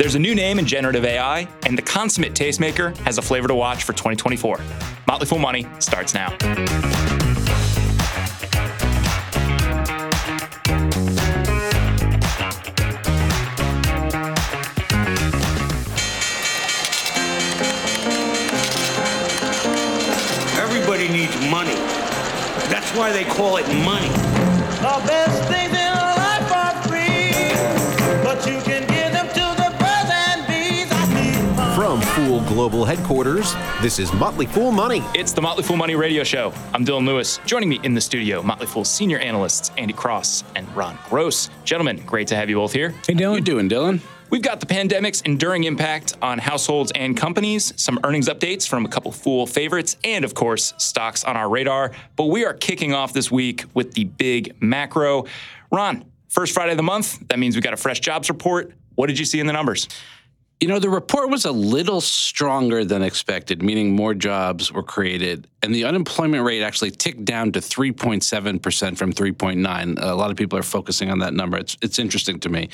There's a new name in generative AI, and the consummate tastemaker has a flavor to watch for 2024. Motley Fool Money starts now. Everybody needs money. That's why they call it money. From Fool Global Headquarters, this is Motley Fool Money. It's the Motley Fool Money Radio Show. I'm Dylan Lewis. Joining me in the studio, Motley Fool senior analysts Andy Cross and Ron Gross. Gentlemen, great to have you both here. Hey, Dylan. How You doing, Dylan? We've got the pandemic's enduring impact on households and companies, some earnings updates from a couple Fool favorites, and of course, stocks on our radar. But we are kicking off this week with the big macro. Ron, first Friday of the month, that means we got a fresh jobs report. What did you see in the numbers? You know, the report was a little stronger than expected, meaning more jobs were created. And the unemployment rate actually ticked down to 3.7% from 3.9. A lot of people are focusing on that number. It's, it's interesting to me.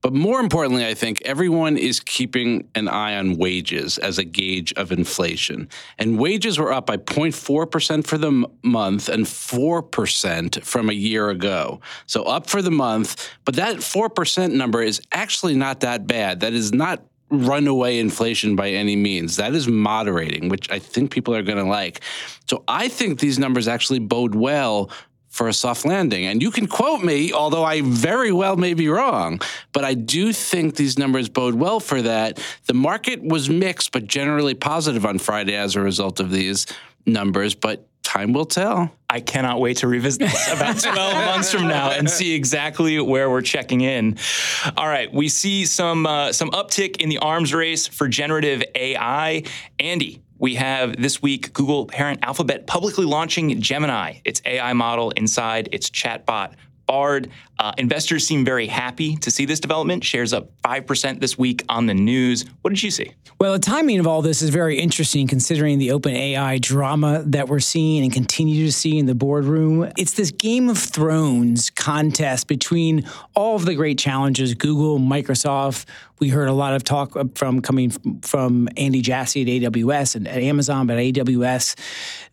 But more importantly, I think everyone is keeping an eye on wages as a gauge of inflation. And wages were up by 0.4% for the m- month and 4% from a year ago. So up for the month. But that 4% number is actually not that bad. That is not runaway inflation by any means. That is moderating, which I think people are going to like. So I think these numbers actually bode well for a soft landing. And you can quote me, although I very well may be wrong, but I do think these numbers bode well for that. The market was mixed, but generally positive on Friday as a result of these numbers, but time will tell. I cannot wait to revisit this about 12 months from now and see exactly where we're checking in. All right, we see some uh, some uptick in the arms race for generative AI. Andy, we have this week Google parent Alphabet publicly launching Gemini, its AI model inside its chatbot Uh, investors seem very happy to see this development. Shares up 5% this week on the news. What did you see? Well, the timing of all this is very interesting considering the open AI drama that we're seeing and continue to see in the boardroom. It's this Game of Thrones contest between all of the great challenges Google, Microsoft. We heard a lot of talk from coming from Andy Jassy at AWS and at Amazon, but at AWS.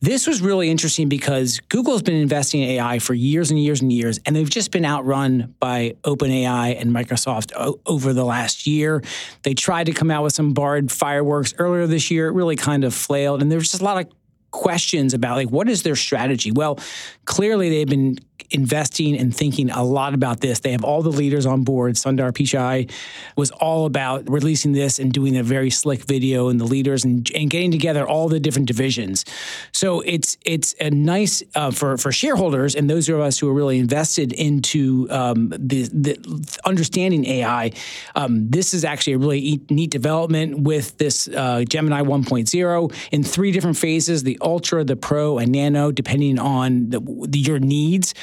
This was really interesting because Google's been investing in AI for years and years and years, and they've just been outrun by OpenAI and Microsoft o- over the last year. They tried to come out with some Bard fireworks earlier this year. It really kind of flailed, and there's just a lot of questions about like what is their strategy well clearly they've been investing and thinking a lot about this. They have all the leaders on board. Sundar pichai was all about releasing this and doing a very slick video and the leaders and, and getting together all the different divisions. So it's it's a nice uh, for for shareholders and those of us who are really invested into um, the, the understanding ai um, this is actually a really neat development with this uh, gemini 1.0 in three different phases the Ultra, the Pro, and Nano, depending on the, the, your needs.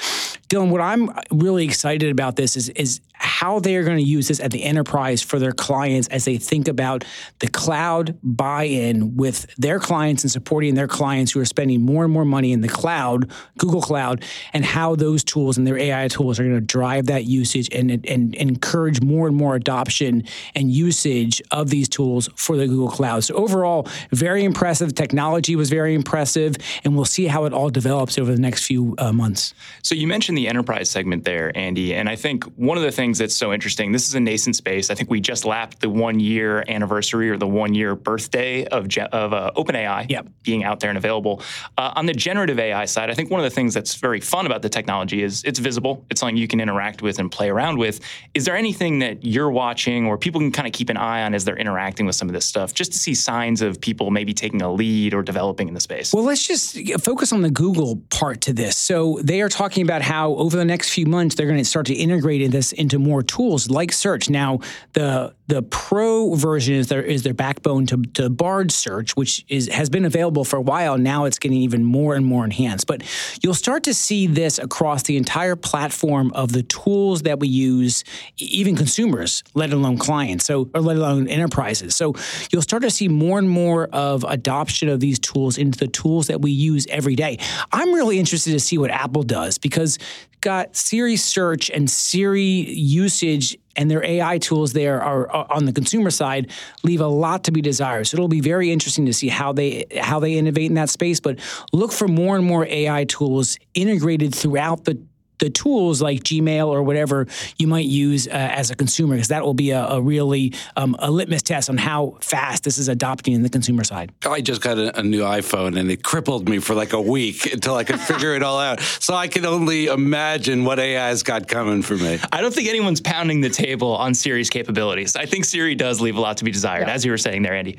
Dylan, what I'm really excited about this is, is how they are going to use this at the enterprise for their clients as they think about the cloud buy-in with their clients and supporting their clients who are spending more and more money in the cloud, Google Cloud, and how those tools and their AI tools are going to drive that usage and, and, and encourage more and more adoption and usage of these tools for the Google Cloud. So overall, very impressive. Technology was very impressive, and we'll see how it all develops over the next few uh, months. So you mentioned the enterprise segment there, Andy, and I think one of the things that's that's so interesting. This is a nascent space. I think we just lapped the one year anniversary or the one year birthday of, of uh, OpenAI Yep. being out there and available. Uh, on the generative AI side, I think one of the things that's very fun about the technology is it's visible. It's something you can interact with and play around with. Is there anything that you're watching or people can kind of keep an eye on as they're interacting with some of this stuff, just to see signs of people maybe taking a lead or developing in the space? Well, let's just focus on the Google part to this. So they are talking about how over the next few months they're going to start to integrate this into more tools like search. Now, the the pro version is their is their backbone to, to Bard search, which is has been available for a while. Now it's getting even more and more enhanced. But you'll start to see this across the entire platform of the tools that we use, even consumers, let alone clients, so or let alone enterprises. So you'll start to see more and more of adoption of these tools into the tools that we use every day. I'm really interested to see what Apple does because got Siri search and Siri usage and their AI tools there are, are on the consumer side leave a lot to be desired. So it'll be very interesting to see how they how they innovate in that space. But look for more and more AI tools integrated throughout the the tools like Gmail or whatever you might use uh, as a consumer, because that will be a, a really um, a litmus test on how fast this is adopting in the consumer side. I just got a, a new iPhone and it crippled me for like a week until I could figure it all out. So I can only imagine what AI's got coming for me. I don't think anyone's pounding the table on Siri's capabilities. I think Siri does leave a lot to be desired, as you were saying there, Andy.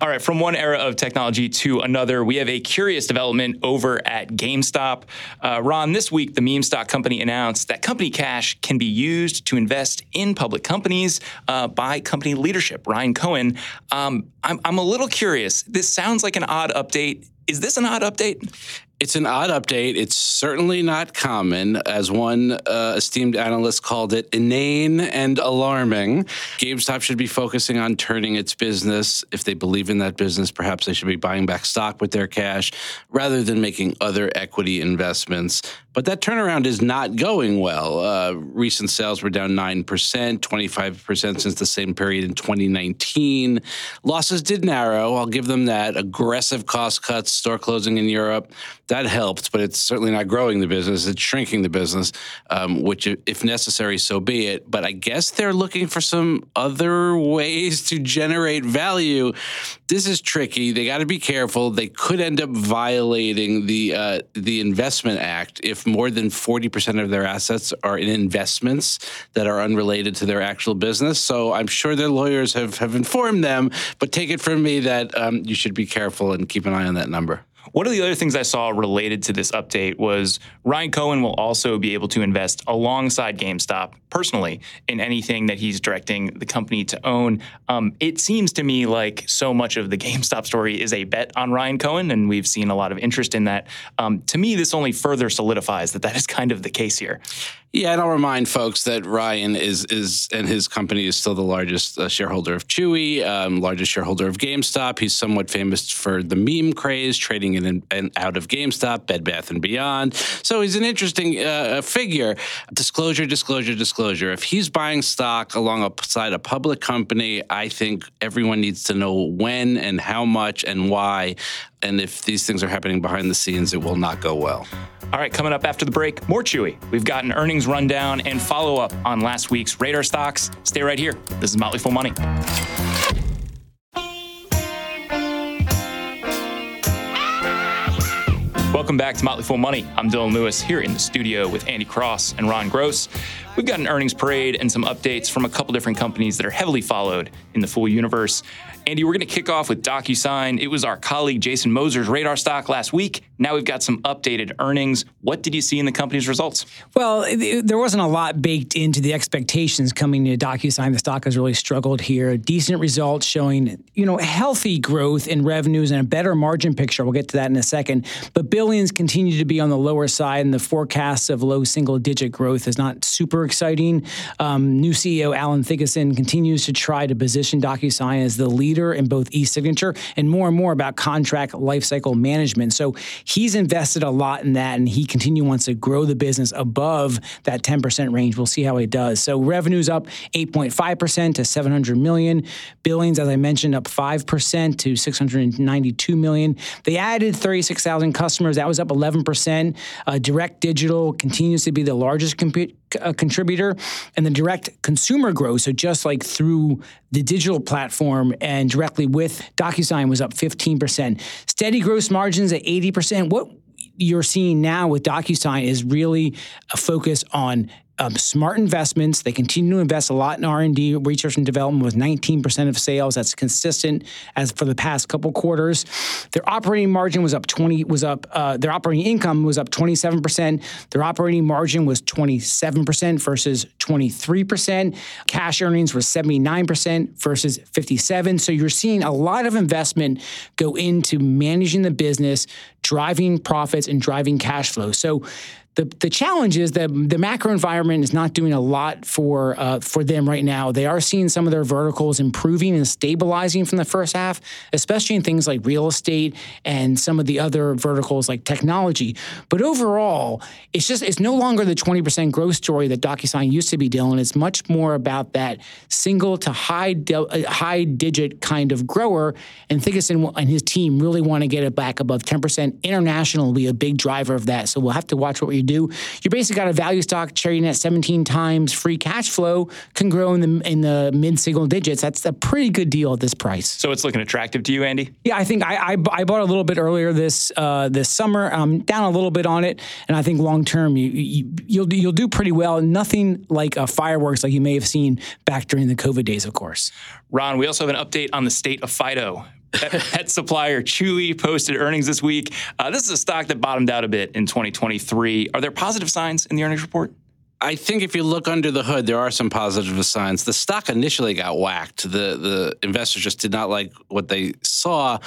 All right, from one era of technology to another, we have a curious development over at GameStop. Uh, Ron, this week, the meme stock company announced that company cash can be used to invest in public companies uh, by company leadership. Ryan Cohen, um, I'm, I'm a little curious. This sounds like an odd update. Is this an odd update? It's an odd update. It's certainly not common, as one uh, esteemed analyst called it, inane and alarming. GameStop should be focusing on turning its business. If they believe in that business, perhaps they should be buying back stock with their cash rather than making other equity investments. But that turnaround is not going well. Uh, recent sales were down 9%, 25% since the same period in 2019. Losses did narrow. I'll give them that. Aggressive cost cuts, store closing in Europe, that helped, but it's certainly not growing the business. It's shrinking the business, um, which, if necessary, so be it. But I guess they're looking for some other ways to generate value. This is tricky. They got to be careful. They could end up violating the uh, the Investment Act if more than forty percent of their assets are in investments that are unrelated to their actual business. So I'm sure their lawyers have have informed them. But take it from me that um, you should be careful and keep an eye on that number. One of the other things I saw related to this update was Ryan Cohen will also be able to invest alongside GameStop personally in anything that he's directing the company to own. Um, it seems to me like so much of the GameStop story is a bet on Ryan Cohen, and we've seen a lot of interest in that. Um, to me, this only further solidifies that that is kind of the case here. Yeah, and I'll remind folks that Ryan is is and his company is still the largest uh, shareholder of Chewy, um, largest shareholder of GameStop. He's somewhat famous for the meme craze, trading in and out of GameStop, Bed Bath and Beyond. So he's an interesting uh, figure. Disclosure, disclosure, disclosure. If he's buying stock alongside a public company, I think everyone needs to know when and how much and why. And if these things are happening behind the scenes, it will not go well. All right, coming up after the break, more Chewy. We've got an earnings rundown and follow up on last week's radar stocks. Stay right here. This is Motley Fool Money. Welcome back to Motley Fool Money. I'm Dylan Lewis here in the studio with Andy Cross and Ron Gross. We've got an earnings parade and some updates from a couple different companies that are heavily followed in the Fool universe. Andy, we're going to kick off with DocuSign. It was our colleague Jason Moser's radar stock last week. Now we've got some updated earnings. What did you see in the company's results? Well, it, there wasn't a lot baked into the expectations coming to DocuSign. The stock has really struggled here. Decent results showing, you know, healthy growth in revenues and a better margin picture. We'll get to that in a second. But billings continue to be on the lower side, and the forecasts of low single digit growth is not super exciting. Um, new CEO Allan Thygesen continues to try to position DocuSign as the leader in both e-signature and more and more about contract lifecycle management. So he's invested a lot in that, and he continue wants to grow the business above that 10% range. We'll see how he does. So revenues up 8.5% to 700 million. Billings, as I mentioned, up 5% to 692 million. They added 36,000 customers. That was up 11%. Uh, direct digital continues to be the largest comp- uh, contributor, and the direct consumer growth. So just like through the digital platform and directly with DocuSign was up 15%. Steady gross margins at 80%. What you're seeing now with DocuSign is really a focus on um, smart investments. They continue to invest a lot in R and D, research and development, with 19% of sales. That's consistent as for the past couple quarters. Their operating margin was up 20. Was up. Uh, their operating income was up 27%. Their operating margin was 27% versus 23%. Cash earnings were 79% versus 57. So you're seeing a lot of investment go into managing the business, driving profits, and driving cash flow. So the, the challenge is that the macro environment is not doing a lot for uh, for them right now. They are seeing some of their verticals improving and stabilizing from the first half, especially in things like real estate and some of the other verticals like technology. But overall, it's just it's no longer the 20% growth story that DocuSign used to be, Dylan. It's much more about that single to high de- uh, high digit kind of grower. And Thygesen and his team really want to get it back above 10%. International will be a big driver of that. So we'll have to watch what we do. You basically got a value stock trading at 17 times free cash flow, can grow in the in the mid single digits. That's a pretty good deal at this price. So it's looking attractive to you, Andy? Yeah, I think I I, I bought a little bit earlier this uh, this summer. I'm down a little bit on it, and I think long term you, you you'll you'll do pretty well. Nothing like a fireworks like you may have seen back during the COVID days, of course. Ron, we also have an update on the state of Fido. Pet, supplier Chewy posted earnings this week. Uh, this is a stock that bottomed out a bit in 2023. Are there positive signs in the earnings report? I think if you look under the hood, there are some positive signs. The stock initially got whacked. The the investors just did not like what they saw,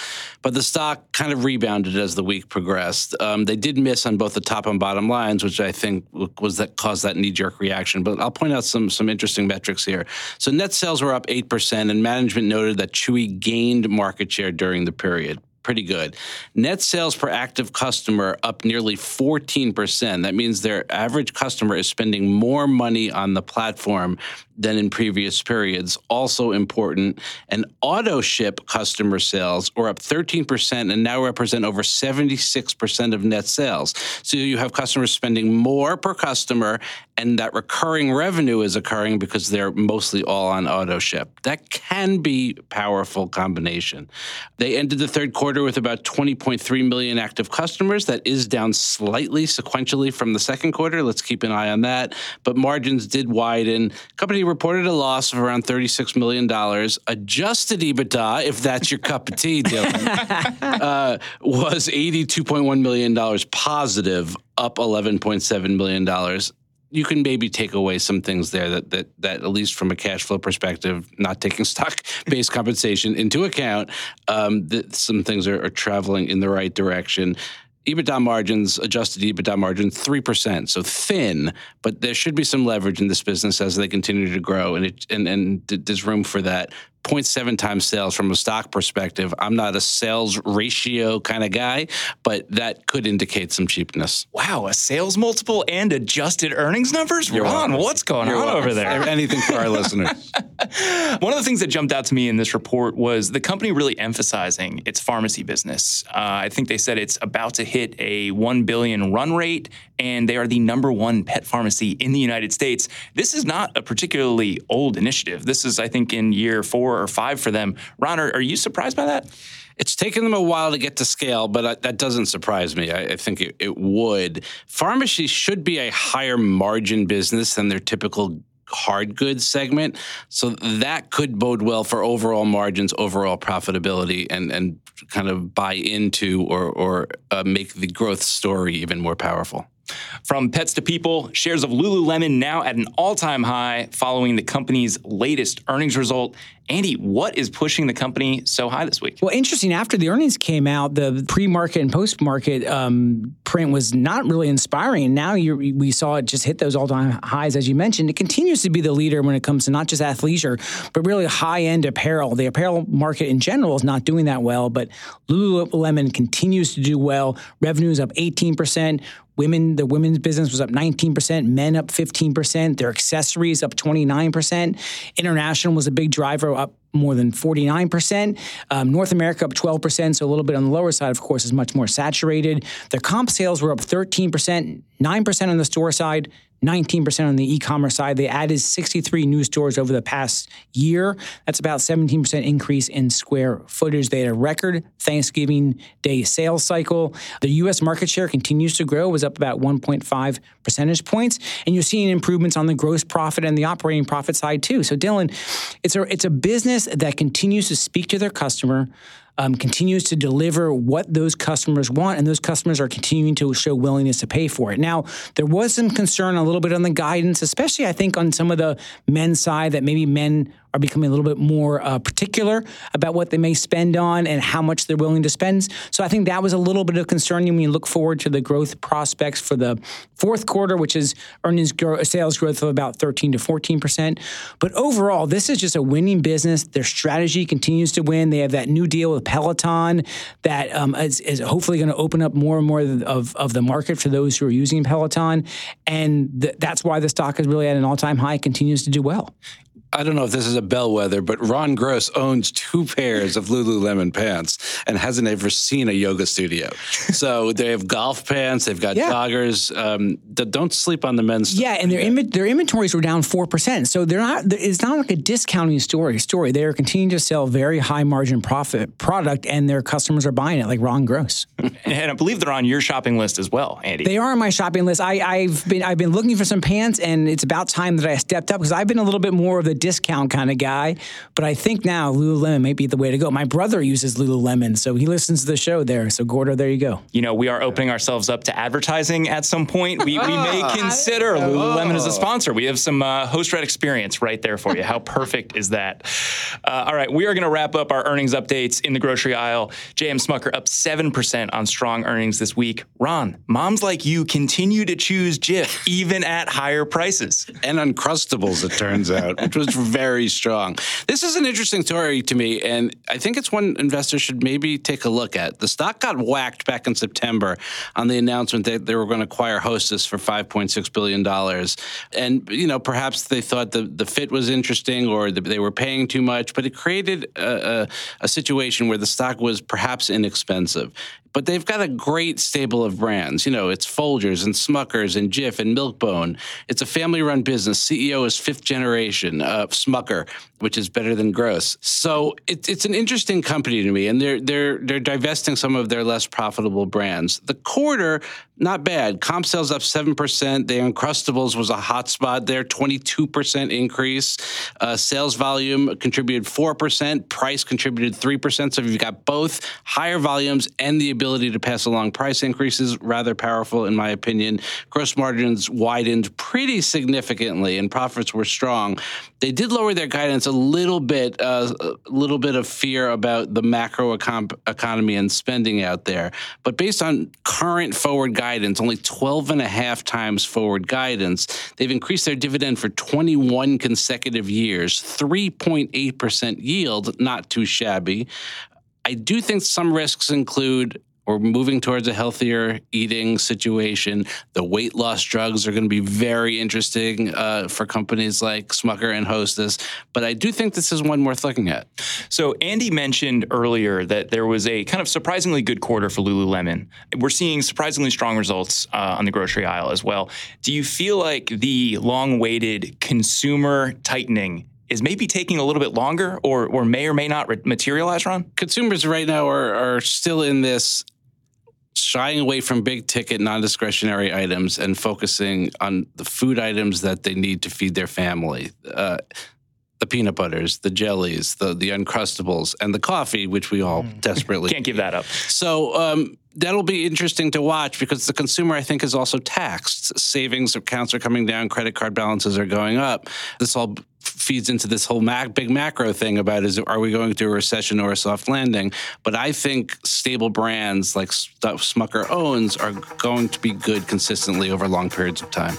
but the stock kind of rebounded as the week progressed. Um, they did miss on both the top and bottom lines, which I think was that caused that knee jerk reaction. But I'll point out some some interesting metrics here. So net sales were up eight percent, and management noted that Chewy gained market share during the period pretty good. Net sales per active customer up nearly 14%. That means their average customer is spending more money on the platform than in previous periods. Also important, and auto ship customer sales are up 13% and now represent over 76% of net sales. So you have customers spending more per customer, and that recurring revenue is occurring because they're mostly all on auto ship. That can be powerful combination. They ended the third quarter with about 20.3 million active customers. That is down slightly sequentially from the second quarter. Let's keep an eye on that. But margins did widen. Company reported a loss of around $36 million. Adjusted EBITDA, if that's your cup of tea, Dylan, uh, was $82.1 million positive, up $11.7 million you can maybe take away some things there that that that at least from a cash flow perspective, not taking stock based compensation into account, um, that some things are, are traveling in the right direction. EBITDA margins, adjusted EBITDA margins, 3%. So thin, but there should be some leverage in this business as they continue to grow. And, it, and, and there's room for that. 0.7 times sales from a stock perspective. I'm not a sales ratio kind of guy, but that could indicate some cheapness. Wow, a sales multiple and adjusted earnings numbers? You're Ron, welcome. what's going You're on welcome. over there? Anything for our listeners. One of the things that jumped out to me in this report was the company really emphasizing its pharmacy business. Uh, I think they said it's about to hit a 1 billion run rate and they are the number one pet pharmacy in the United States. This is not a particularly old initiative. This is, I think, in year four or five for them. Ron, are, are you surprised by that? It's taken them a while to get to scale, but I, that doesn't surprise me. I, I think it, it would. Pharmacy should be a higher margin business than their typical hard goods segment. So that could bode well for overall margins, overall profitability, and and kind of buy into or or uh, make the growth story even more powerful. From pets to people, shares of Lululemon now at an all time high following the company's latest earnings result. Andy, what is pushing the company so high this week? Well, interesting. After the earnings came out, the pre market and post market um, print was not really inspiring. Now we saw it just hit those all time highs, as you mentioned. It continues to be the leader when it comes to not just athleisure, but really high end apparel. The apparel market in general is not doing that well, but Lululemon continues to do well. Revenue is up 18%. Women, the women's business was up 19%, men up 15%, their accessories up 29%. International was a big driver, up more than 49%. Um, North America up 12%, so a little bit on the lower side, of course, is much more saturated. Their comp sales were up 13%, 9% on the store side, 19% on the e-commerce side. They added 63 new stores over the past year. That's about 17% increase in square footage. They had a record Thanksgiving Day sales cycle. The U.S. market share continues to grow, was up about 1.5 percentage points, and you're seeing improvements on the gross profit and the operating profit side too. So, Dylan, it's a it's a business that continues to speak to their customer um, continues to deliver what those customers want, and those customers are continuing to show willingness to pay for it. Now, there was some concern a little bit on the guidance, especially I think on some of the men's side that maybe men are becoming a little bit more uh, particular about what they may spend on and how much they're willing to spend. So I think that was a little bit of concerning when you look forward to the growth prospects for the fourth quarter, which is earnings sales growth of about 13 to 14 percent. But overall, this is just a winning business. Their strategy continues to win. They have that new deal with Peloton that um, is, is hopefully going to open up more and more of, of the market for those who are using Peloton, and th- that's why the stock is really at an all-time high. Continues to do well. I don't know if this is a bellwether, but Ron Gross owns two pairs of Lululemon pants and hasn't ever seen a yoga studio. So they have golf pants, they've got Yeah. joggers. Um, th- don't sleep on the men's. stuff. Yeah, and their inven- their inventories were down four percent. So they're not. It's not like a discounting story. Story. They are continuing to sell very high margin profit product, and their customers are buying it, like Ron Gross. And I believe they're on your shopping list as well, Andy. They are on my shopping list. I, I've been I've been looking for some pants, and it's about time that I stepped up because I've been a little bit more of the discount kind of guy. But I think now Lululemon may be the way to go. My brother uses Lululemon, so he listens to the show there. So Gordo, there you go. you know, we are opening ourselves up to advertising at some point. We, we may consider Lululemon as a sponsor. We have some uh, host red experience right there for you. How perfect is that? Uh, all right, we are going to wrap up our earnings updates in the grocery aisle. JM Smucker up 7% on strong earnings this week. Ron, moms like you continue to choose Jif even at higher prices. and Uncrustables, it turns out, which was very strong. This is an interesting story to me, and I think it's one investors should maybe take a look at. The stock got whacked back in September on the announcement that they were going to acquire Hostess for $5.6 billion. And, you know, perhaps they thought the, the fit was interesting or that they were paying too much, but it created a, a, a situation where the stock was perhaps inexpensive but they've got a great stable of brands. You know, it's Folgers and Smuckers and Jif and Milkbone. It's a family-run business. CEO is fifth generation uh, Smucker, which is better than Gross. So it, it's an interesting company to me, and they're they're they're divesting some of their less profitable brands. The quarter, not bad. Comp sales up seven percent. The Uncrustables was a hot spot there, twenty-two percent increase. Uh, sales volume contributed four percent. Price contributed three percent. So you've got both higher volumes and the ability to pass along price increases, rather powerful in my opinion. Gross margins widened pretty significantly, and profits were strong. They did lower their guidance a little bit, uh, a little bit of fear about the macro econ- economy and spending out there. But based on current forward guidance, only 12 and a half times forward guidance, they've increased their dividend for 21 consecutive years, 3.8% yield, not too shabby. I do think some risks include we're moving towards a healthier eating situation. The weight loss drugs are going to be very interesting uh, for companies like Smucker and Hostess. But I do think this is one worth looking at. So Andy mentioned earlier that there was a kind of surprisingly good quarter for Lululemon. We're seeing surprisingly strong results uh, on the grocery aisle as well. Do you feel like the long-awaited consumer tightening is maybe taking a little bit longer, or or may or may not re- materialize, Ron? Consumers right now are, are still in this shying away from big ticket non-discretionary items and focusing on the food items that they need to feed their family. Uh, the peanut butters, the jellies, the the uncrustables, and the coffee, which we all desperately Can't give that up. So um, that'll be interesting to watch because the consumer, I think, is also taxed. Savings accounts are coming down, credit card balances are going up. This all feeds into this whole mac- big macro thing about is are we going through a recession or a soft landing? But I think stable brands like stuff Smucker owns are going to be good consistently over long periods of time.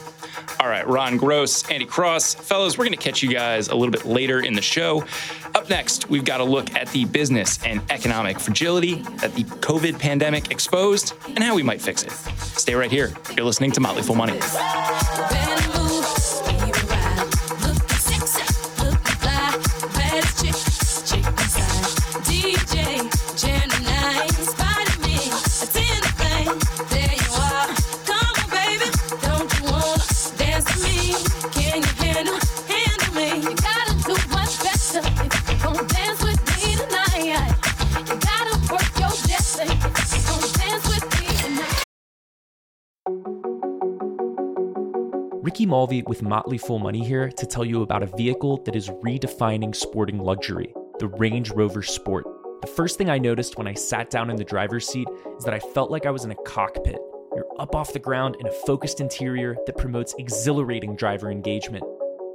All right, Ron Gross, Andy Cross. Fellas, we're going to catch you guys a little bit later in the show. Up next, we've got a look at the business and economic fragility that the COVID pandemic exposed and how we might fix it. Stay right here. You're listening to Motley Fool Money. Mulvey with Motley Fool Money here to tell you about a vehicle that is redefining sporting luxury the Range Rover Sport. The first thing I noticed when I sat down in the driver's seat is that I felt like I was in a cockpit. You're up off the ground in a focused interior that promotes exhilarating driver engagement.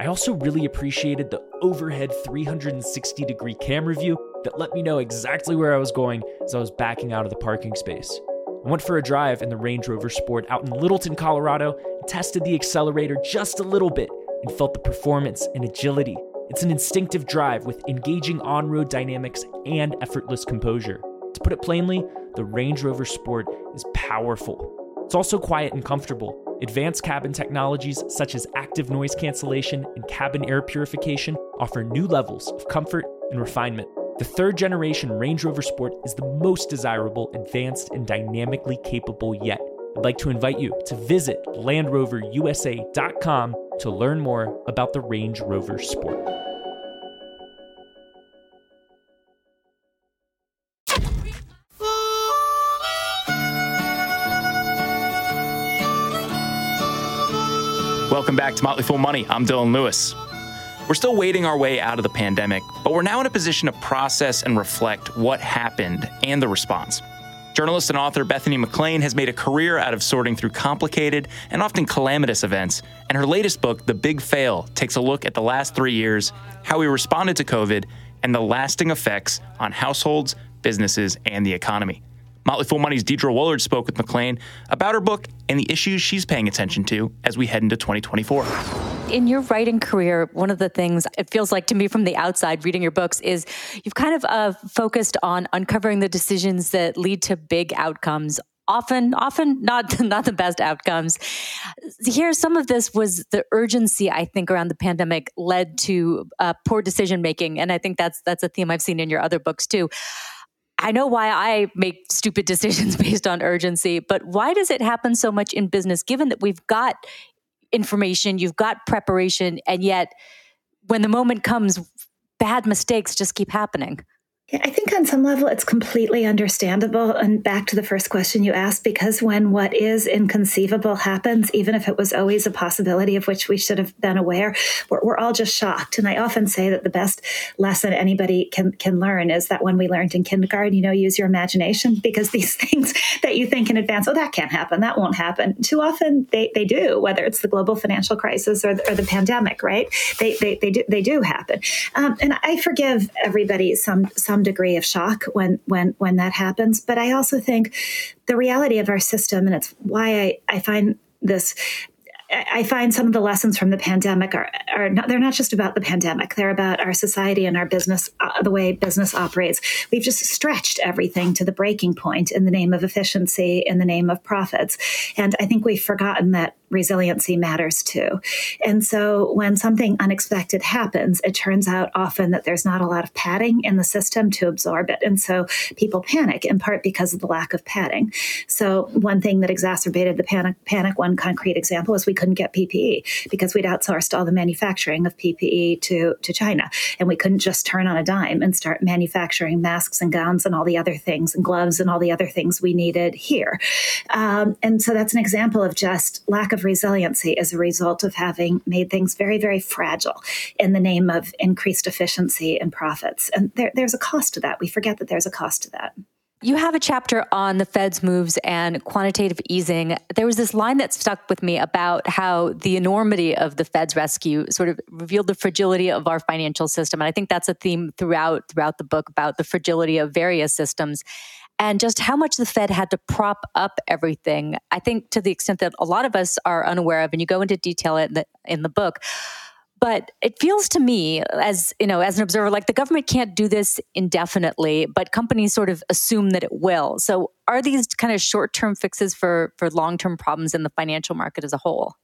I also really appreciated the overhead 360 degree camera view that let me know exactly where I was going as I was backing out of the parking space. I went for a drive in the Range Rover Sport out in Littleton, Colorado, tested the accelerator just a little bit and felt the performance and agility. It's an instinctive drive with engaging on road dynamics and effortless composure. To put it plainly, the Range Rover Sport is powerful. It's also quiet and comfortable. Advanced cabin technologies such as active noise cancellation and cabin air purification offer new levels of comfort and refinement. The third generation Range Rover Sport is the most desirable, advanced, and dynamically capable yet. I'd like to invite you to visit LandRoverUSA.com to learn more about the Range Rover Sport. Welcome back to Motley Fool Money. I'm Dylan Lewis. We're still waiting our way out of the pandemic, but we're now in a position to process and reflect what happened and the response. Journalist and author Bethany McLean has made a career out of sorting through complicated and often calamitous events, and her latest book, The Big Fail, takes a look at the last three years, how we responded to COVID, and the lasting effects on households, businesses, and the economy. Motley Fool Money's Deidre Woollard spoke with McLean about her book and the issues she's paying attention to as we head into 2024. In your writing career, one of the things it feels like to me from the outside reading your books is you've kind of uh, focused on uncovering the decisions that lead to big outcomes often often not not the best outcomes. Here some of this was the urgency i think around the pandemic led to uh, poor decision making and i think that's that's a theme i've seen in your other books too. I know why I make stupid decisions based on urgency, but why does it happen so much in business given that we've got information, you've got preparation, and yet when the moment comes, bad mistakes just keep happening? I think on some level it's completely understandable. And back to the first question you asked, because when what is inconceivable happens, even if it was always a possibility of which we should have been aware, we're, we're all just shocked. And I often say that the best lesson anybody can can learn is that when we learned in kindergarten, you know, use your imagination because these things that you think in advance, oh, that can't happen, that won't happen. Too often they, they do, whether it's the global financial crisis or the, or the pandemic, right? They, they, they, do, they do happen. Um, and I forgive everybody some, some degree of shock when when when that happens. But I also think the reality of our system, and it's why I, I find this I find some of the lessons from the pandemic are, are not, they're not just about the pandemic. They're about our society and our business, uh, the way business operates. We've just stretched everything to the breaking point in the name of efficiency, in the name of profits. And I think we've forgotten that resiliency matters too. And so when something unexpected happens, it turns out often that there's not a lot of padding in the system to absorb it. And so people panic in part because of the lack of padding. So one thing that exacerbated the panic, panic one concrete example is we couldn't get PPE because we'd outsourced all the manufacturing of PPE to, to China. And we couldn't just turn on a dime and start manufacturing masks and gowns and all the other things and gloves and all the other things we needed here. Um, and so that's an example of just lack of resiliency as a result of having made things very, very fragile in the name of increased efficiency and profits. And there, there's a cost to that. We forget that there's a cost to that. You have a chapter on the Fed's moves and quantitative easing. There was this line that stuck with me about how the enormity of the Fed's rescue sort of revealed the fragility of our financial system. And I think that's a theme throughout throughout the book about the fragility of various systems and just how much the Fed had to prop up everything. I think to the extent that a lot of us are unaware of, and you go into detail in the, in the book. But it feels to me, as you know, as an observer, like the government can't do this indefinitely, but companies sort of assume that it will. So, are these kind of short-term fixes for for long-term problems in the financial market as a whole?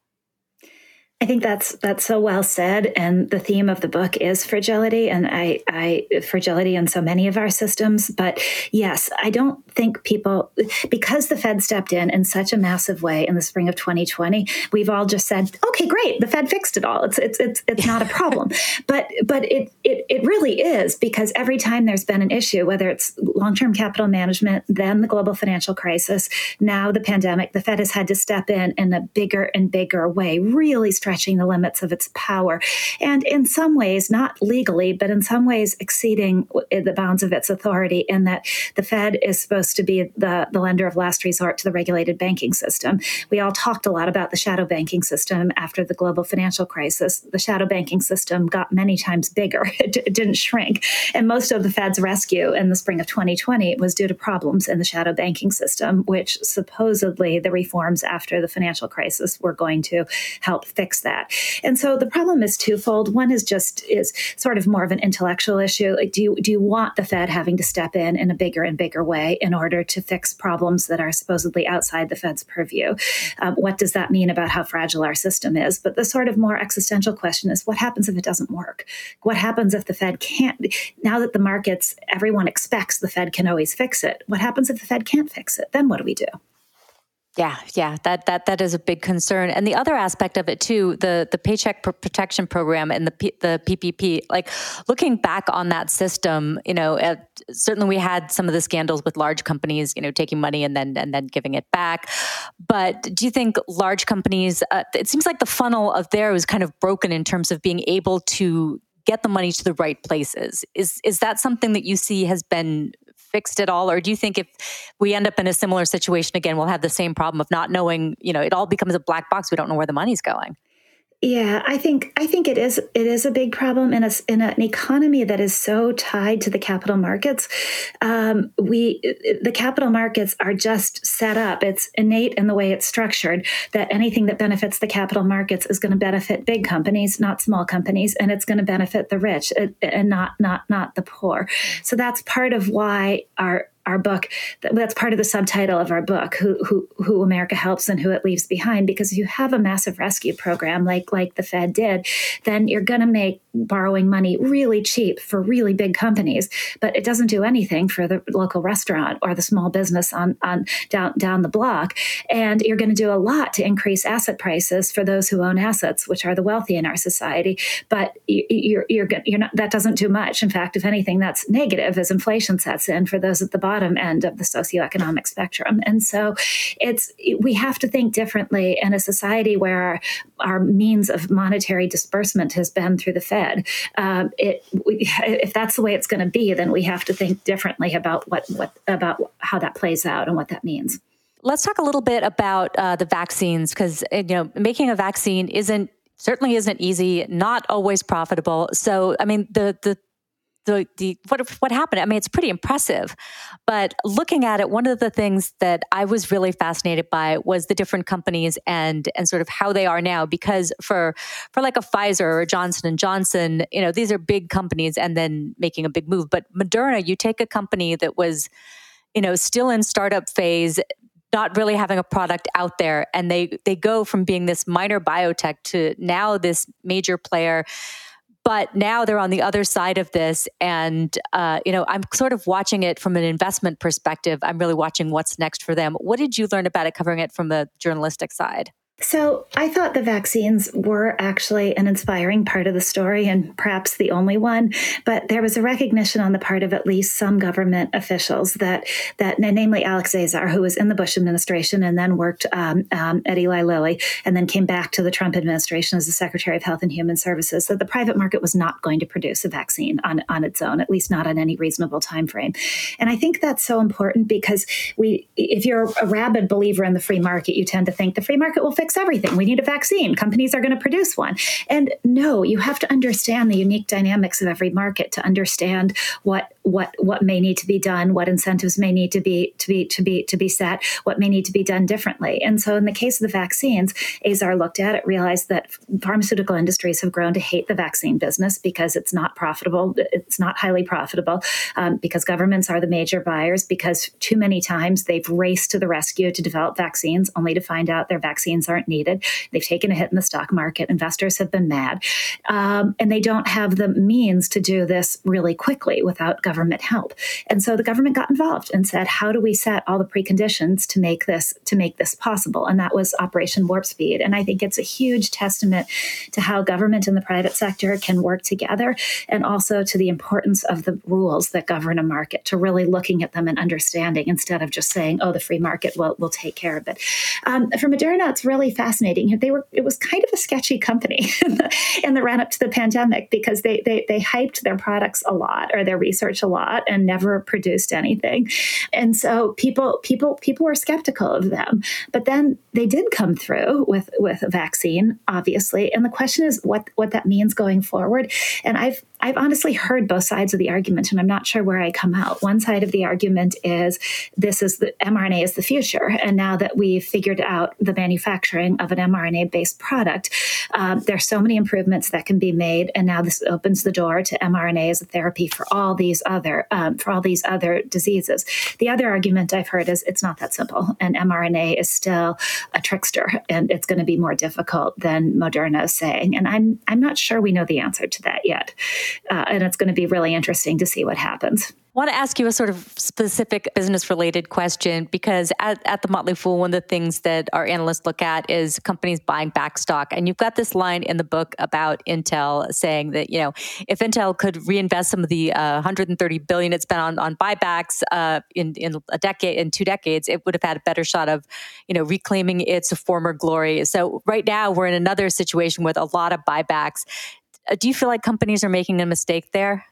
I think that's that's so well said, and the theme of the book is fragility, and I, I fragility in so many of our systems. But yes, I don't think people because the Fed stepped in in such a massive way in the spring of 2020. We've all just said, "Okay, great, the Fed fixed it all. It's it's it's it's not a problem." but but it it it really is because every time there's been an issue, whether it's long term capital management, then the global financial crisis, now the pandemic, the Fed has had to step in in a bigger and bigger way, really. Stretching the limits of its power. And in some ways, not legally, but in some ways exceeding eh, the bounds of its authority, in that the Fed is supposed to be the, the lender of last resort to the regulated banking system. We all talked a lot about the shadow banking system after the global financial crisis. The shadow banking system got many times bigger, it, it didn't shrink. And most of the Fed's rescue in the spring of 2020 was due to problems in the shadow banking system, which supposedly the reforms after the financial crisis were going to help fix that. And so the problem is twofold. One is just is sort of more of an intellectual issue. Like, do you do you want the Fed having to step in in a bigger and bigger way in order to fix problems that are supposedly outside the Fed's purview? Um, what does that mean about how fragile our system is? But the sort of more existential question is, what happens if it doesn't work? What happens if the Fed can't? Now that the markets, everyone expects the Fed can always fix it. What happens if the Fed can't fix it? Then what do we do? Yeah, yeah, that that that is a big concern. And the other aspect of it too, the the Paycheck Protection Program and the P, the PPP. Like looking back on that system, you know, certainly we had some of the scandals with large companies, you know, taking money and then and then giving it back. But do you think large companies? Uh, it seems like the funnel of there was kind of broken in terms of being able to get the money to the right places. Is is that something that you see has been fixed at all? Or do you think if we end up in a similar situation again we'll have the same problem of not knowing you know it all becomes a black box. We don't know where the money's going yeah, I think I think it is it is a big problem in a, in an economy that is so tied to the capital markets. Um, we the capital markets are just set up. It's innate in the way it's structured that anything that benefits the capital markets is going to benefit big companies, not small companies, and it's going to benefit the rich and not not not the poor. So that's part of why our our book. That's part of the subtitle of our book, who, who, who America helps and who it leaves behind. Because if you have a massive rescue program like, like the Fed did, then you're going to make borrowing money really cheap for really big companies, but it doesn't do anything for the local restaurant or the small business on, on down, down the block. And you're going to do a lot to increase asset prices for those who own assets, which are the wealthy in our society. But you're, you're, you're not, that doesn't do much. In fact, if anything, that's negative as inflation sets in for those at the bottom end of the socioeconomic spectrum. And so it's we have to think differently in a society where our, our means of monetary disbursement has been through the Fed. Um, it, we, if that's the way it's going to be, then we have to think differently about what, what about how that plays out and what that means. Let's talk a little bit about uh, the vaccines because you know making a vaccine isn't certainly isn't easy, not always profitable. So, I mean, the the the, the what what happened. I mean, it's pretty impressive. But looking at it, one of the things that I was really fascinated by was the different companies and and sort of how they are now. Because for for like a Pfizer or Johnson and Johnson, you know, these are big companies and then making a big move. But Moderna, you take a company that was, you know, still in startup phase, not really having a product out there and they they go from being this minor biotech to now this major player but now they're on the other side of this. And uh, you know i'm sort of watching it from an investment perspective. I'm really watching what's next for them. What did you learn about it covering it from the journalistic side so I thought the vaccines were actually an inspiring part of the story and perhaps the only one, but there was a recognition on the part of at least some government officials that that namely Alex Azar, who was in the Bush administration and then worked um, um, at Eli Lilly and then came back to the Trump administration as the Secretary of Health and Human Services, that the private market was not going to produce a vaccine on, on its own, at least not on any reasonable time frame. And I think that's so important because we if you're a rabid believer in the free market, you tend to think the free market will fix fix everything. We need a vaccine. Companies are going to produce one. And no, you have to understand the unique dynamics of every market to understand what what what may need to be done, what incentives may need to be to be to be to be set, what may need to be done differently. And so in the case of the vaccines, Azar looked at it, realized that pharmaceutical industries have grown to hate the vaccine business because it's not profitable, it's not highly profitable, um, because governments are the major buyers, because too many times they've raced to the rescue to develop vaccines only to find out their vaccines aren't needed. They've taken a hit in the stock market. Investors have been mad. Um, and they don't have the means to do this really quickly without government government help. And so the government got involved and said, how do we set all the preconditions to make this to make this possible? And that was Operation Warp Speed. And I think it's a huge testament to how government and the private sector can work together and also to the importance of the rules that govern a market, to really looking at them and understanding instead of just saying, oh, the free market will, will take care of it. Um, for Moderna, it's really fascinating. They were it was kind of a sketchy company in the, in the run up to the pandemic because they, they they hyped their products a lot or their research a lot and never produced anything. And so people people people were skeptical of them. But then they did come through with with a vaccine, obviously. And the question is what what that means going forward. And I've I've honestly heard both sides of the argument, and I'm not sure where I come out. One side of the argument is this is the mRNA is the future, and now that we've figured out the manufacturing of an mRNA-based product, um, there's so many improvements that can be made, and now this opens the door to mRNA as a therapy for all these other um, for all these other diseases. The other argument I've heard is it's not that simple, and mRNA is still a trickster, and it's going to be more difficult than Moderna is saying. And I'm I'm not sure we know the answer to that yet uh, and it's going to be really interesting to see what happens. I want to ask you a sort of specific business related question because at, at, the Motley Fool, one of the things that our analysts look at is companies buying back stock. And you've got this line in the book about Intel saying that, you know, if Intel could reinvest some of the uh, 130 billion it spent on, on buybacks uh, in, in a decade, in two decades, it would have had a better shot of, you know, reclaiming its former glory. So right now we're in another situation with a lot of buybacks. Uh, do you feel like companies are making a mistake there?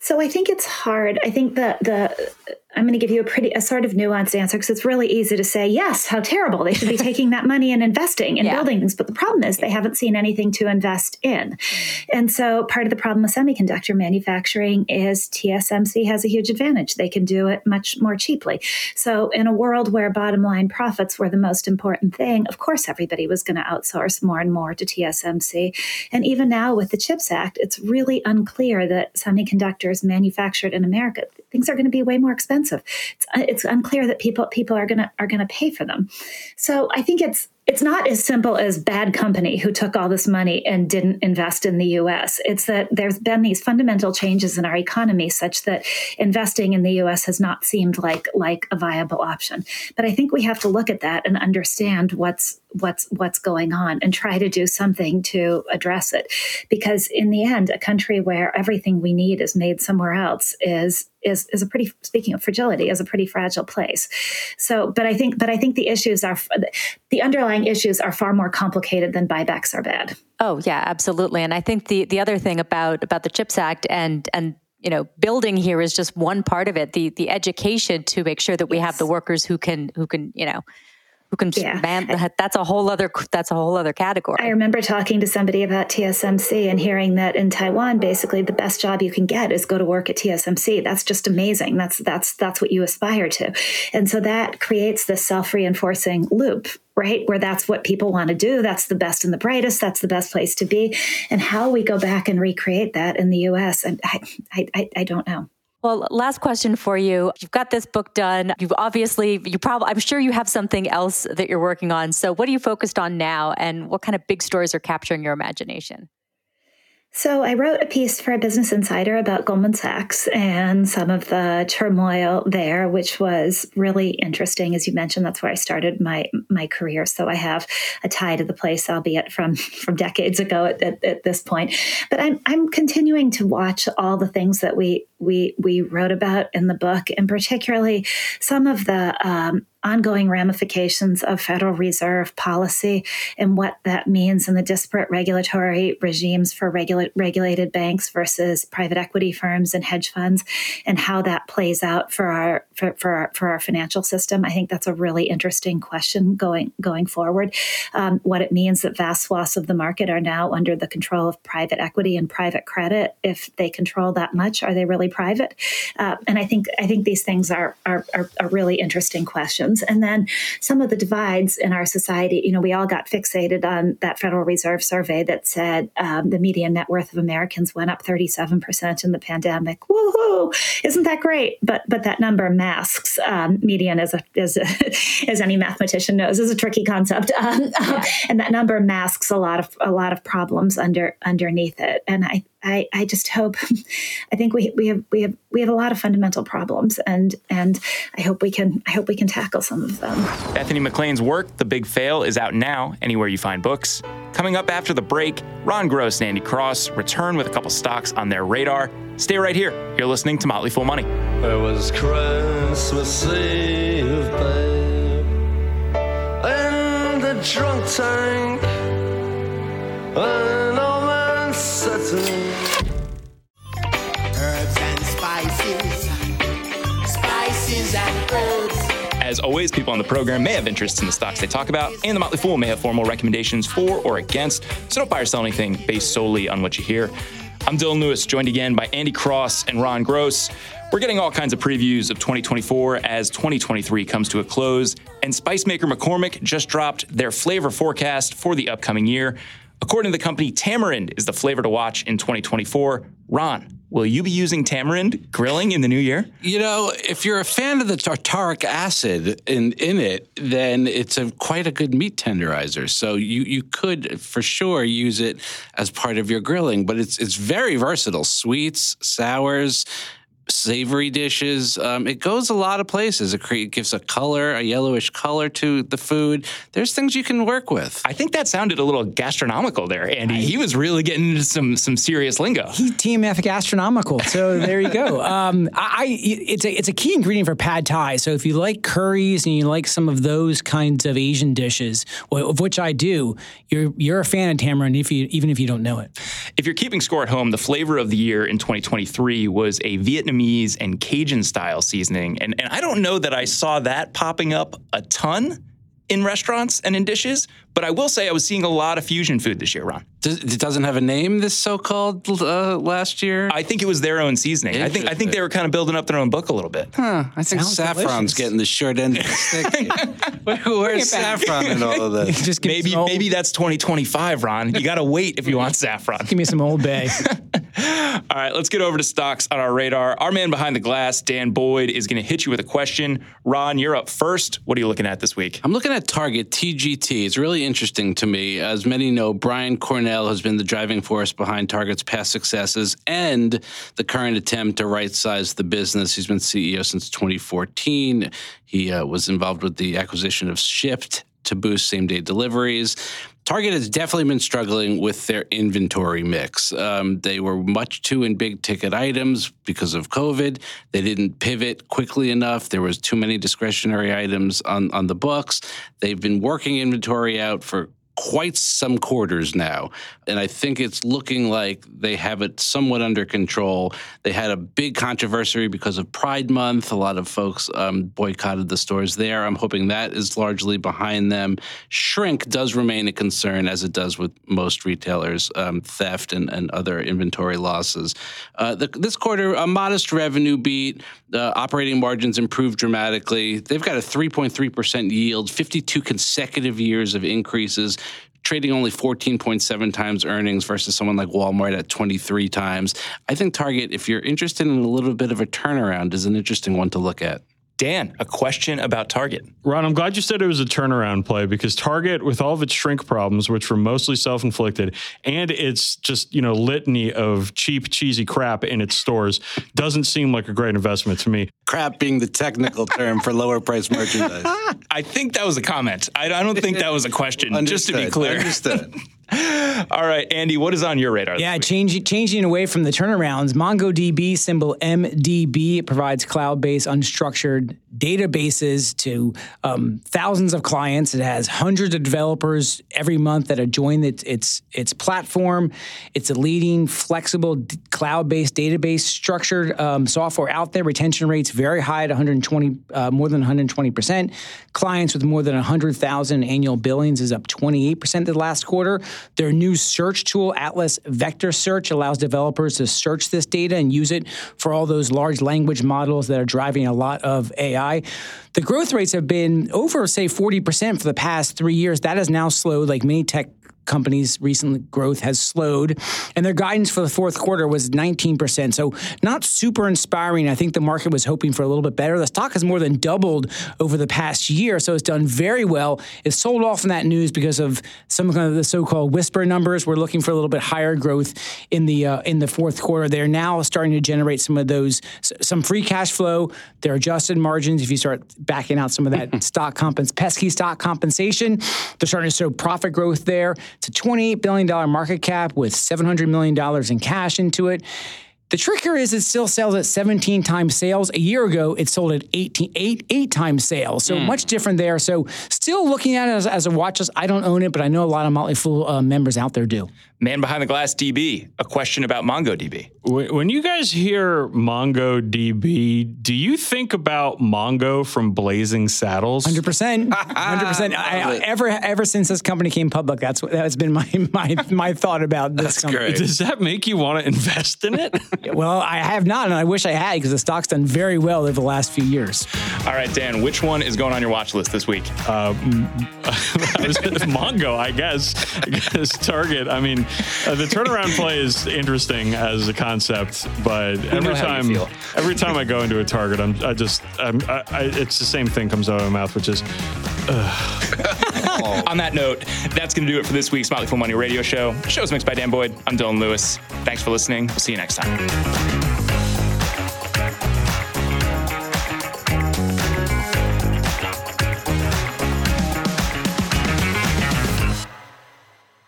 So I think it's hard. I think that the I'm going to give you a pretty a sort of nuanced answer because it's really easy to say yes, how terrible they should be taking that money and investing in yeah. building things. But the problem is they haven't seen anything to invest in, mm. and so part of the problem with semiconductor manufacturing is TSMC has a huge advantage. They can do it much more cheaply. So in a world where bottom line profits were the most important thing, of course everybody was going to outsource more and more to TSMC. And even now with the Chips Act, it's really unclear that semiconductors manufactured in America things are going to be way more expensive. It's, uh, it's unclear that people people are going to are going to pay for them. So I think it's it's not as simple as bad company who took all this money and didn't invest in the US. It's that there's been these fundamental changes in our economy such that investing in the US has not seemed like like a viable option. But I think we have to look at that and understand what's what's what's going on and try to do something to address it. Because in the end, a country where everything we need is made somewhere else is is is a pretty speaking of fragility is a pretty fragile place. So, but I think but I think the issues are the underlying issues are far more complicated than buybacks are bad. Oh yeah, absolutely. And I think the the other thing about about the Chips Act and and you know building here is just one part of it the the education to make sure that we yes. have the workers who can who can you know who can yeah. man that's a whole other that's a whole other category i remember talking to somebody about tsmc and hearing that in taiwan basically the best job you can get is go to work at tsmc that's just amazing that's that's that's what you aspire to and so that creates this self-reinforcing loop right? Where that's what people want to do. That's the best and the brightest. That's the best place to be. And how we go back and recreate that in the US, and I, I, I don't know. Well, last question for you. You've got this book done. You've obviously, you probably, I'm sure you have something else that you're working on. So, what are you focused on now, and what kind of big stories are capturing your imagination? So I wrote a piece for Business Insider about Goldman Sachs and some of the turmoil there, which was really interesting. As you mentioned, that's where I started my my career. So I have a tie to the place, albeit from from decades ago at, at, at this point. But I'm I'm continuing to watch all the things that we we we wrote about in the book, and particularly some of the um, ongoing ramifications of Federal Reserve policy and what that means in the disparate regulatory regimes for regula- regulated banks versus private equity firms and hedge funds, and how that plays out for our for, for our, for our financial system. I think that's a really interesting question going going forward. Um, what it means that vast swaths of the market are now under the control of private equity and private credit. If they control that much, are they really private? Uh, and I think I think these things are, are are, are really interesting questions. And then some of the divides in our society, you know, we all got fixated on that Federal Reserve survey that said um, the median net worth of Americans went up 37% in the pandemic. Woohoo! Isn't that great? But but that number masks um, median as a, as a, as any mathematician knows is a tricky concept, um, yeah. and that number masks a lot of a lot of problems under underneath it. And I I, I just hope. I think we we have we have we have a lot of fundamental problems, and and I hope we can I hope we can tackle some of them. Bethany McLean's work, The Big Fail, is out now anywhere you find books. Coming up after the break, Ron Gross and Andy Cross return with a couple stocks on their radar. Stay right here. You're listening to Motley Fool Money. It was Christmas Eve, babe, in the drunk tank. An As always, people on the program may have interests in the stocks they talk about, and the Motley Fool may have formal recommendations for or against, so don't buy or sell anything based solely on what you hear. I'm Dylan Lewis, joined again by Andy Cross and Ron Gross. We're getting all kinds of previews of 2024 as 2023 comes to a close, and spice maker McCormick just dropped their flavor forecast for the upcoming year. According to the company, tamarind is the flavor to watch in 2024. Ron, will you be using tamarind grilling in the new year? You know, if you're a fan of the tartaric acid in, in it, then it's a quite a good meat tenderizer. So you you could for sure use it as part of your grilling, but it's it's very versatile. Sweets, sours, savory dishes. Um, it goes a lot of places. It cre- gives a color, a yellowish color to the food. There's things you can work with. I think that sounded a little gastronomical there, Andy. He was really getting into some some serious lingo. He TMF gastronomical. So there you go. Um, I, I it's a it's a key ingredient for pad thai. So if you like curries and you like some of those kinds of Asian dishes, of which I do, you're you're a fan of tamarind if you even if you don't know it. If you're keeping score at home, the flavor of the year in 2023 was a Vietnamese and Cajun style seasoning. And, and I don't know that I saw that popping up a ton in restaurants and in dishes, but I will say I was seeing a lot of fusion food this year, Ron. Does, it doesn't have a name. This so-called uh, last year. I think it was their own seasoning. I think I think they were kind of building up their own book a little bit. Huh, I think Sounds saffron's delicious. getting the short end of the stick. Where's saffron in all of this? Just give Maybe old, maybe that's 2025, Ron. You got to wait if you want saffron. give me some Old Bay. All right, let's get over to stocks on our radar. Our man behind the glass, Dan Boyd, is going to hit you with a question. Ron, you're up first. What are you looking at this week? I'm looking at Target TGT. It's really interesting to me. As many know, Brian Cornell has been the driving force behind Target's past successes and the current attempt to right size the business. He's been CEO since 2014. He uh, was involved with the acquisition of Shipt to boost same day deliveries. Target has definitely been struggling with their inventory mix. Um, they were much too in big ticket items because of COVID. They didn't pivot quickly enough. There was too many discretionary items on, on the books. They've been working inventory out for quite some quarters now. And I think it's looking like they have it somewhat under control. They had a big controversy because of Pride Month. A lot of folks um, boycotted the stores there. I'm hoping that is largely behind them. Shrink does remain a concern, as it does with most retailers, um, theft and, and other inventory losses. Uh, the, this quarter, a modest revenue beat. Uh, operating margins improved dramatically. They've got a 3.3% yield, 52 consecutive years of increases trading only 14.7 times earnings versus someone like Walmart at 23 times. I think Target, if you're interested in a little bit of a turnaround, is an interesting one to look at. Dan, a question about Target. Ron, I'm glad you said it was a turnaround play because Target, with all of its shrink problems, which were mostly self-inflicted, and its just you know litany of cheap, cheesy crap in its stores, doesn't seem like a great investment to me. Crap being the technical term for lower price merchandise. I think that was a comment. I, I don't think that was a question, just to be Understood. clear. Understood. All right, Andy, what is on your radar? Yeah, changing changing away from the turnarounds. MongoDB symbol MDB provides cloud-based unstructured databases to um, thousands of clients. It has hundreds of developers every month that have joined its its its platform. It's a leading flexible d- cloud-based database structured um, software out there. Retention rates very high at 120, uh, more than 120 percent. Clients with more than 100,000 annual billings is up 28 percent the last quarter. Their new search tool, Atlas Vector Search, allows developers to search this data and use it for all those large language models that are driving a lot of AI. The growth rates have been over, say, 40% for the past three years. That has now slowed, like many tech company's recent growth has slowed, and their guidance for the fourth quarter was 19%. So not super inspiring. I think the market was hoping for a little bit better. The stock has more than doubled over the past year, so it's done very well. It's sold off in that news because of some of the so-called whisper numbers. We're looking for a little bit higher growth in the uh, in the fourth quarter. They're now starting to generate some of those some free cash flow. Their adjusted margins, if you start backing out some of that stock compens pesky stock compensation, they're starting to show profit growth there. It's a $28 billion market cap with $700 million in cash into it. The trick here is it still sells at 17 times sales. A year ago, it sold at 18, eight, eight times sales. So mm. much different there. So still looking at it as, as, a watch list. I don't own it, but I know a lot of Motley Fool uh, members out there do. Man behind the glass DB, a question about MongoDB. When you guys hear MongoDB, do you think about Mongo from Blazing Saddles? 100%. 100%. I, ever ever since this company came public, that's that's been my my my thought about this that's company. Great. Does that make you want to invest in it? well, I have not, and I wish I had because the stock's done very well over the last few years. All right, Dan, which one is going on your watch list this week? Uh, Mongo, I guess. I guess Target. I mean, uh, the turnaround play is interesting as a concept, but We every know how you time, every time I go into a Target, I'm, I just, I'm, I, I, it's the same thing comes out of my mouth, which is, On that note, that's going to do it for this week's Motley Fool Money Radio Show. The show's mixed by Dan Boyd. I'm Dylan Lewis. Thanks for listening. We'll see you next time.